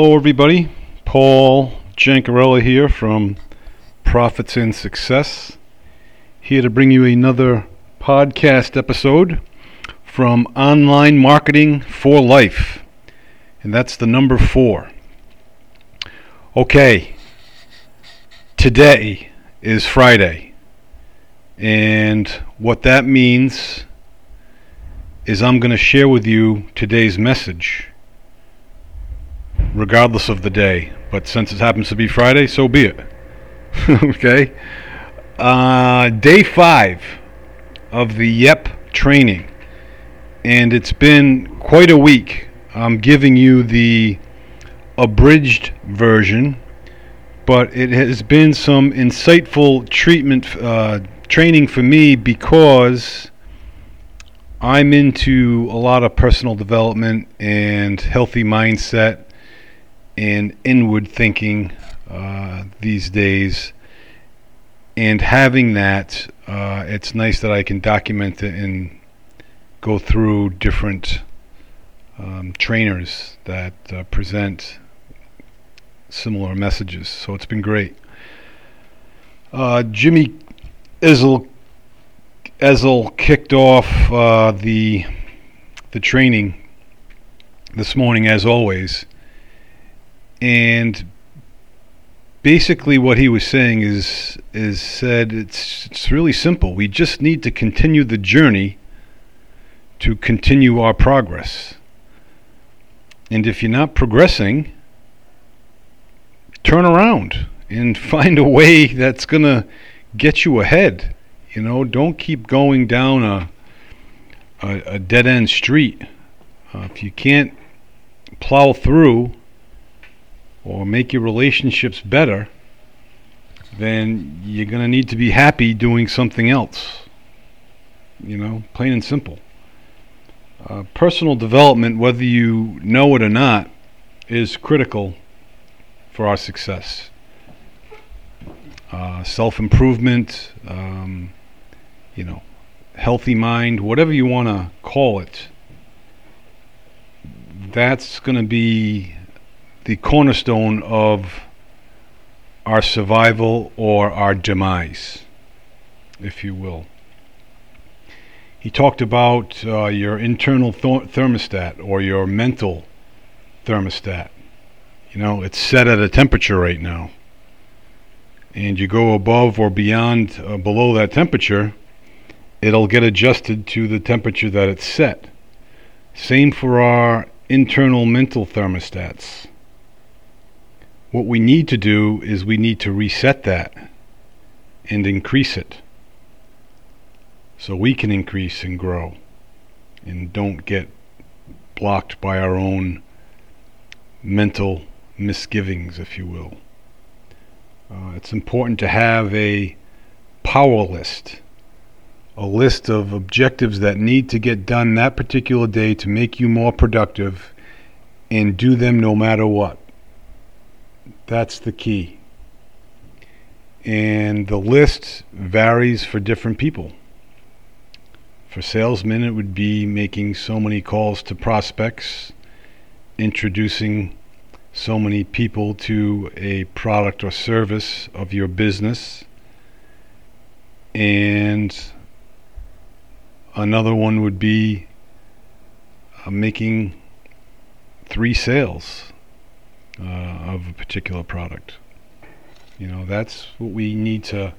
Hello, everybody. Paul Jancarella here from Profits and Success. Here to bring you another podcast episode from Online Marketing for Life. And that's the number four. Okay, today is Friday. And what that means is I'm going to share with you today's message regardless of the day. But since it happens to be Friday, so be it. okay? Uh, day five of the YEP training. And it's been quite a week. I'm giving you the abridged version, but it has been some insightful treatment uh, training for me because I'm into a lot of personal development and healthy mindset and inward thinking uh, these days. And having that, uh, it's nice that I can document it and go through different um, trainers that uh, present similar messages. So it's been great. Uh, Jimmy Izzle, Ezel kicked off uh, the the training this morning, as always and basically what he was saying is is said it's it's really simple. We just need to continue the journey to continue our progress. And if you're not progressing, turn around and find a way that's going to get you ahead. You know, don't keep going down a a, a dead end street. Uh, if you can't plow through or make your relationships better, then you're going to need to be happy doing something else. You know, plain and simple. Uh, personal development, whether you know it or not, is critical for our success. Uh, Self improvement, um, you know, healthy mind, whatever you want to call it, that's going to be the cornerstone of our survival or our demise, if you will. He talked about uh, your internal th- thermostat or your mental thermostat. You know, it's set at a temperature right now. And you go above or beyond, uh, below that temperature, it'll get adjusted to the temperature that it's set. Same for our internal mental thermostats. What we need to do is we need to reset that and increase it so we can increase and grow and don't get blocked by our own mental misgivings, if you will. Uh, it's important to have a power list, a list of objectives that need to get done that particular day to make you more productive and do them no matter what. That's the key. And the list varies for different people. For salesmen, it would be making so many calls to prospects, introducing so many people to a product or service of your business, and another one would be uh, making three sales uh, of a particular product. You know, that's what we need to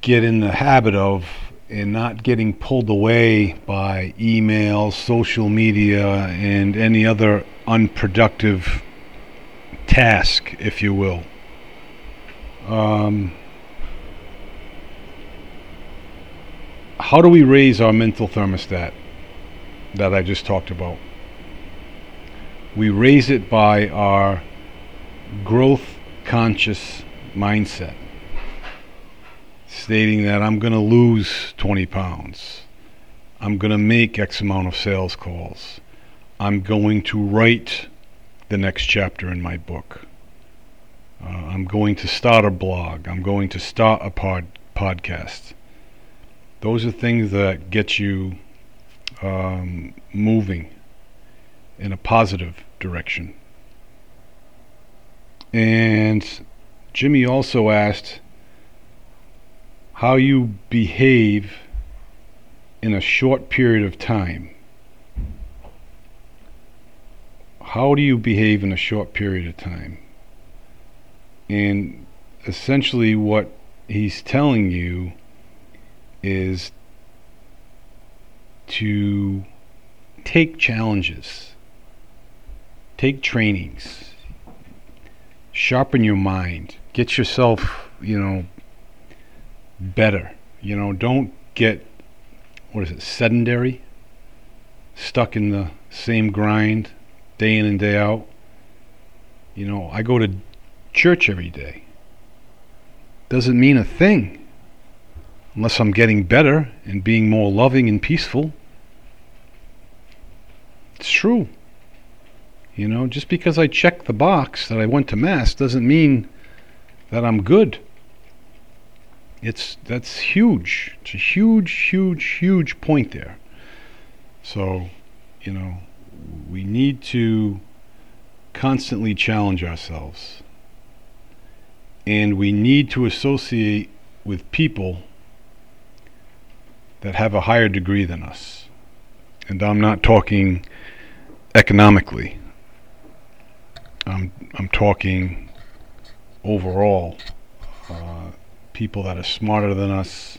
get in the habit of and not getting pulled away by email, social media, and any other unproductive task, if you will. Um, how do we raise our mental thermostat that I just talked about? We raise it by our growth conscious mindset, stating that I'm going to lose 20 pounds. I'm going to make X amount of sales calls. I'm going to write the next chapter in my book. Uh, I'm going to start a blog. I'm going to start a pod, podcast. Those are things that get you um, moving in a positive direction And Jimmy also asked how you behave in a short period of time. How do you behave in a short period of time? And essentially, what he's telling you is to take challenges, take trainings, sharpen your mind, get yourself, you know, better. You know, don't get, what is it, sedentary, stuck in the same grind day in and day out. You know, I go to church every day. Doesn't mean a thing unless I'm getting better and being more loving and peaceful. It's true. You know, just because I check the box that I went to mass doesn't mean that I'm good. It's that's huge. It's a huge, huge, huge point there. So, you know, we need to constantly challenge ourselves. And we need to associate with people that have a higher degree than us. And I'm not talking economically. I'm I'm talking overall. Uh, people that are smarter than us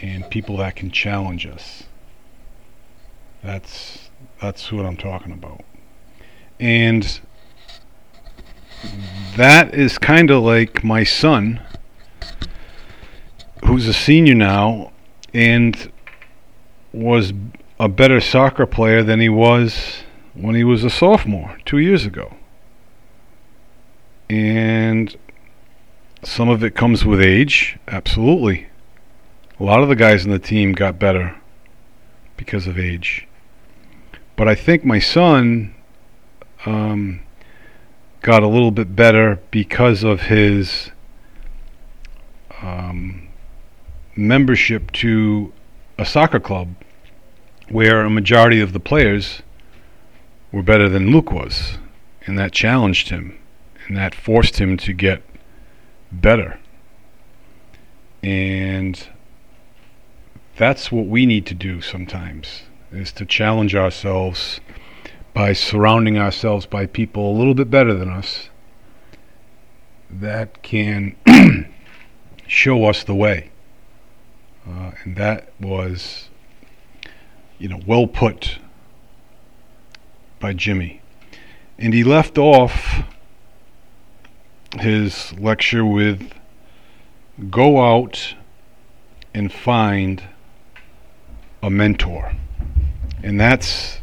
and people that can challenge us. That's that's what I'm talking about. And that is kind of like my son who's a senior now and was a better soccer player than he was when he was a sophomore two years ago. And some of it comes with age, absolutely. A lot of the guys in the team got better because of age. But I think my son um, got a little bit better because of his um, membership to a soccer club where a majority of the players were better than Luke was. And that challenged him. And that forced him to get better. And that's what we need to do sometimes is to challenge ourselves by surrounding ourselves by people a little bit better than us that can show us the way. Uh, and that was, you know, well put by Jimmy. And he left off his lecture with go out and find a mentor. And that's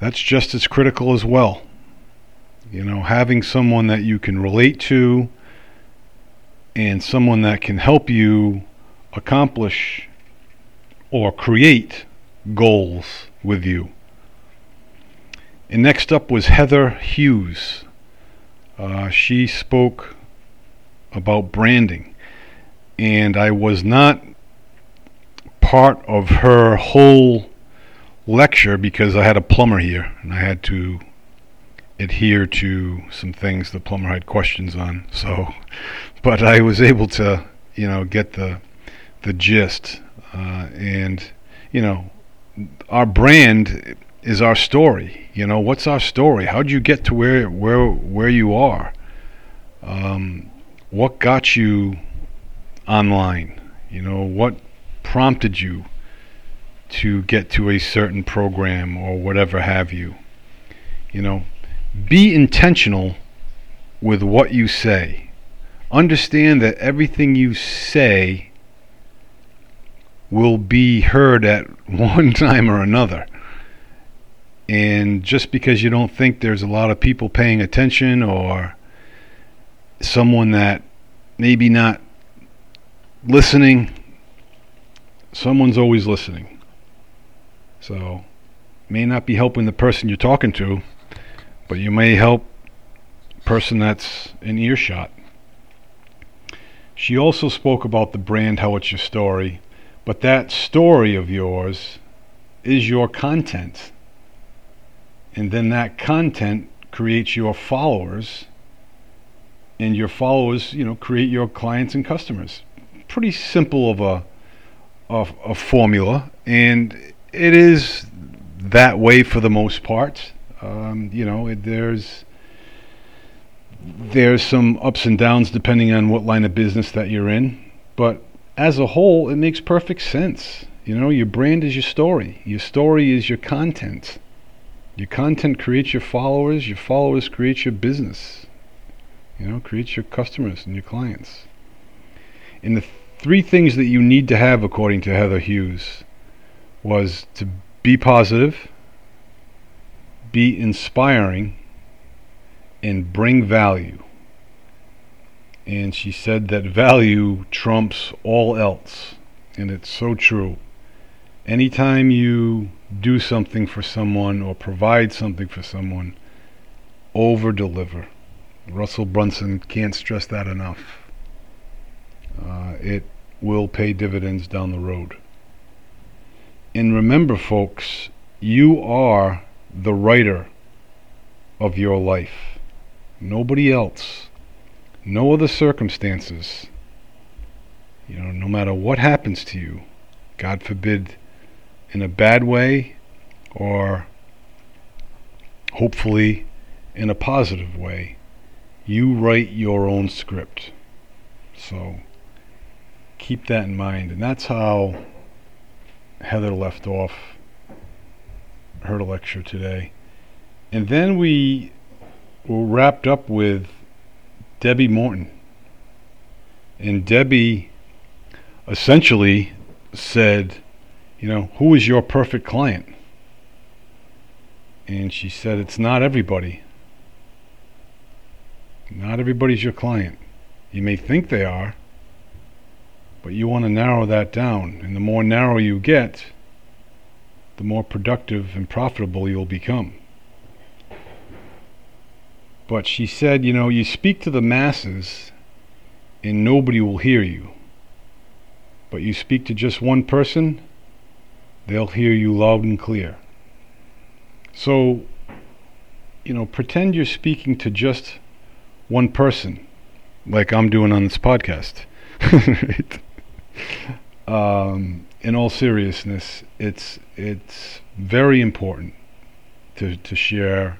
that's just as critical as well. You know, having someone that you can relate to and someone that can help you accomplish or create goals with you. And next up was Heather Hughes. Uh, she spoke about branding, and I was not part of her whole lecture because I had a plumber here and I had to adhere to some things the plumber had questions on. So, but I was able to, you know, get the the gist. Uh, and you know, our brand is our story. You know, what's our story? How'd you get to where where where you are? Um, what got you online? You know, what prompted you to get to a certain program or whatever have you? You know, be intentional with what you say. Understand that everything you say will be heard at one time or another. And just because you don't think there's a lot of people paying attention or someone that maybe not listening, someone's always listening. So, may not be helping the person you're talking to, but you may help person that's in earshot. She also spoke about the brand, how it's your story, but that story of yours is your content. And then that content creates your followers, and your followers, you know, create your clients and customers. Pretty simple of a of a formula, and it is that way for the most part. Um, you know, it, there's there's some ups and downs depending on what line of business that you're in, but as a whole, it makes perfect sense. You know, your brand is your story. Your story is your content. Your content creates your followers. Your followers create your business. You know, creates your customers and your clients. And the three things that you need to have, according to Heather Hughes, was to be positive, be inspiring, and bring value. And she said that value trumps all else. And it's so true. Anytime you do something for someone or provide something for someone, over deliver. Russell Brunson can't stress that enough. Uh, it will pay dividends down the road. And remember, folks, you are the writer of your life. Nobody else. No other circumstances. You know, no matter what happens to you, God forbid, in a bad way or hopefully in a positive way, you write your own script. So keep that in mind. And that's how Heather left off her lecture today. And then we were wrapped up with Debbie Morton. And Debbie essentially said, you know, who is your perfect client? And she said, it's not everybody. Not everybody's your client. You may think they are, but you want to narrow that down. And the more narrow you get, the more productive and profitable you'll become. But she said, you know, you speak to the masses and nobody will hear you. But you speak to just one person, they'll hear you loud and clear. So, you know, pretend you're speaking to just one person, like I'm doing on this podcast. right? um, in all seriousness, it's it's very important to to share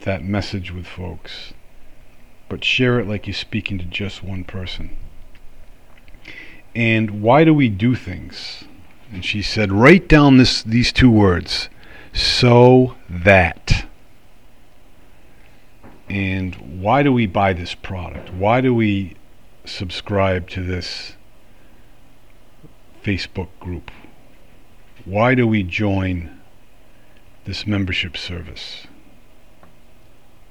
that message with folks, but share it like you're speaking to just one person. And why do we do things? And she said, write down this these two words, so that. And why do we buy this product? Why do we subscribe to this Facebook group? Why do we join this membership service?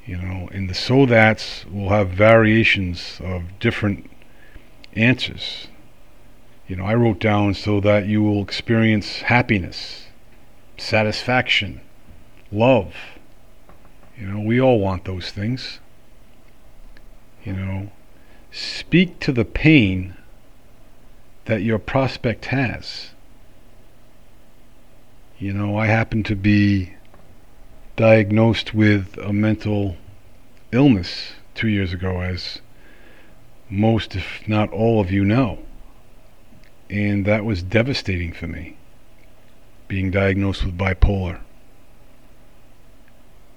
You know, in the so that's will have variations of different answers. You know, I wrote down so that you will experience happiness, satisfaction, love. You know, we all want those things. You know, speak to the pain that your prospect has. You know, I happen to be diagnosed with a mental illness two years ago, as most, if not all of you know. And that was devastating for me, being diagnosed with bipolar.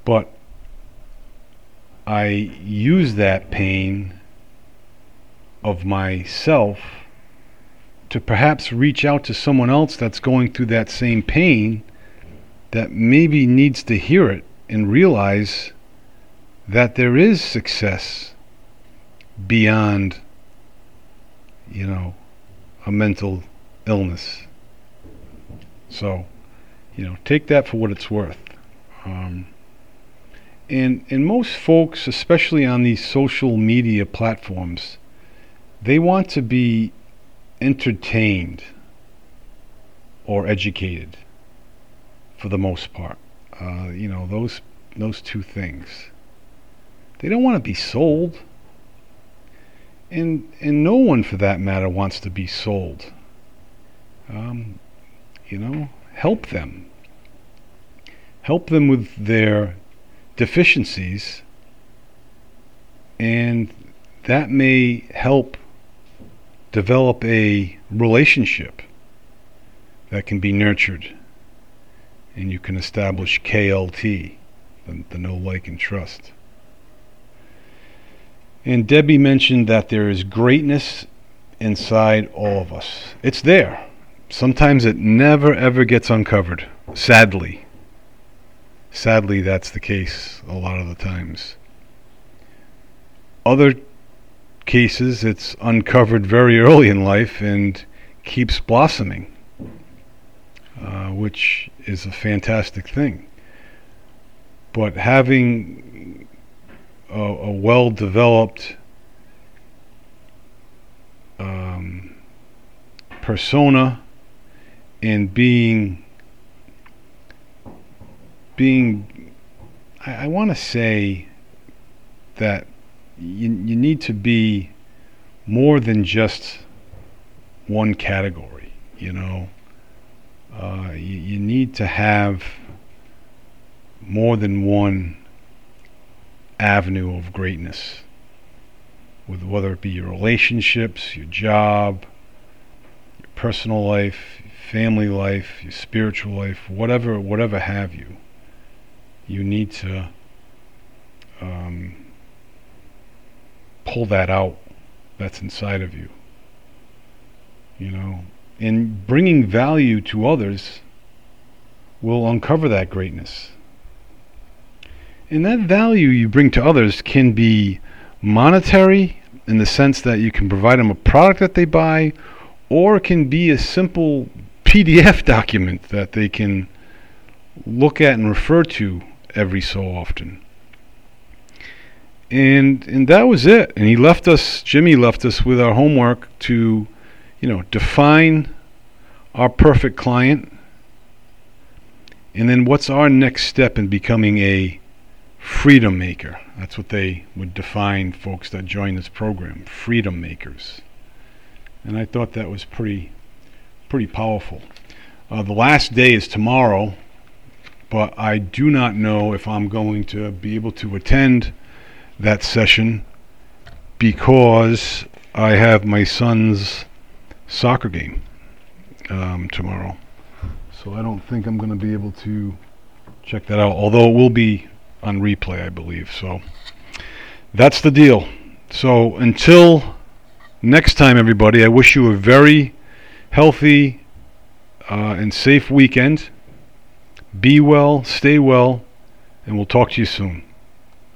But I use that pain of myself to perhaps reach out to someone else that's going through that same pain that maybe needs to hear it and realize that there is success beyond, you know, a mental illness. So, you know, take that for what it's worth. Um, and and most folks, especially on these social media platforms, they want to be entertained or educated for the most part. Uh, you know, those those two things. They don't want to be sold. And and no one for that matter wants to be sold. Um, you know, help them. Help them with their deficiencies, and that may help develop a relationship that can be nurtured, and you can establish KLT, the, the know, like, and trust. And Debbie mentioned that there is greatness inside all of us. It's there. Sometimes it never ever gets uncovered, sadly. Sadly, that's the case a lot of the times. Other cases, it's uncovered very early in life and keeps blossoming, uh, which is a fantastic thing. But having a, a well developed um, persona and being being I, I want to say that you, you need to be more than just one category you know? Uh, you, you need to have more than one avenue of greatness with whether it be your relationships your job your personal life family life your spiritual life whatever whatever have you you need to um, pull that out that's inside of you. You know, and bringing value to others will uncover that greatness. And that value you bring to others can be monetary in the sense that you can provide them a product that they buy, or it can be a simple PDF document that they can look at and refer to every so often. And and that was it. And he left us Jimmy left us with our homework to, you know, define our perfect client. And then what's our next step in becoming a freedom maker? That's what they would define folks that join this program, freedom makers. And I thought that was pretty pretty powerful. Uh, the last day is tomorrow, but I do not know if I'm going to be able to attend that session because I have my son's soccer game um, tomorrow. So I don't think I'm going to be able to check that out, although it will be on replay, I believe. So that's the deal. So until next time, everybody, I wish you a very healthy uh, and safe weekend. Be well, stay well, and we'll talk to you soon.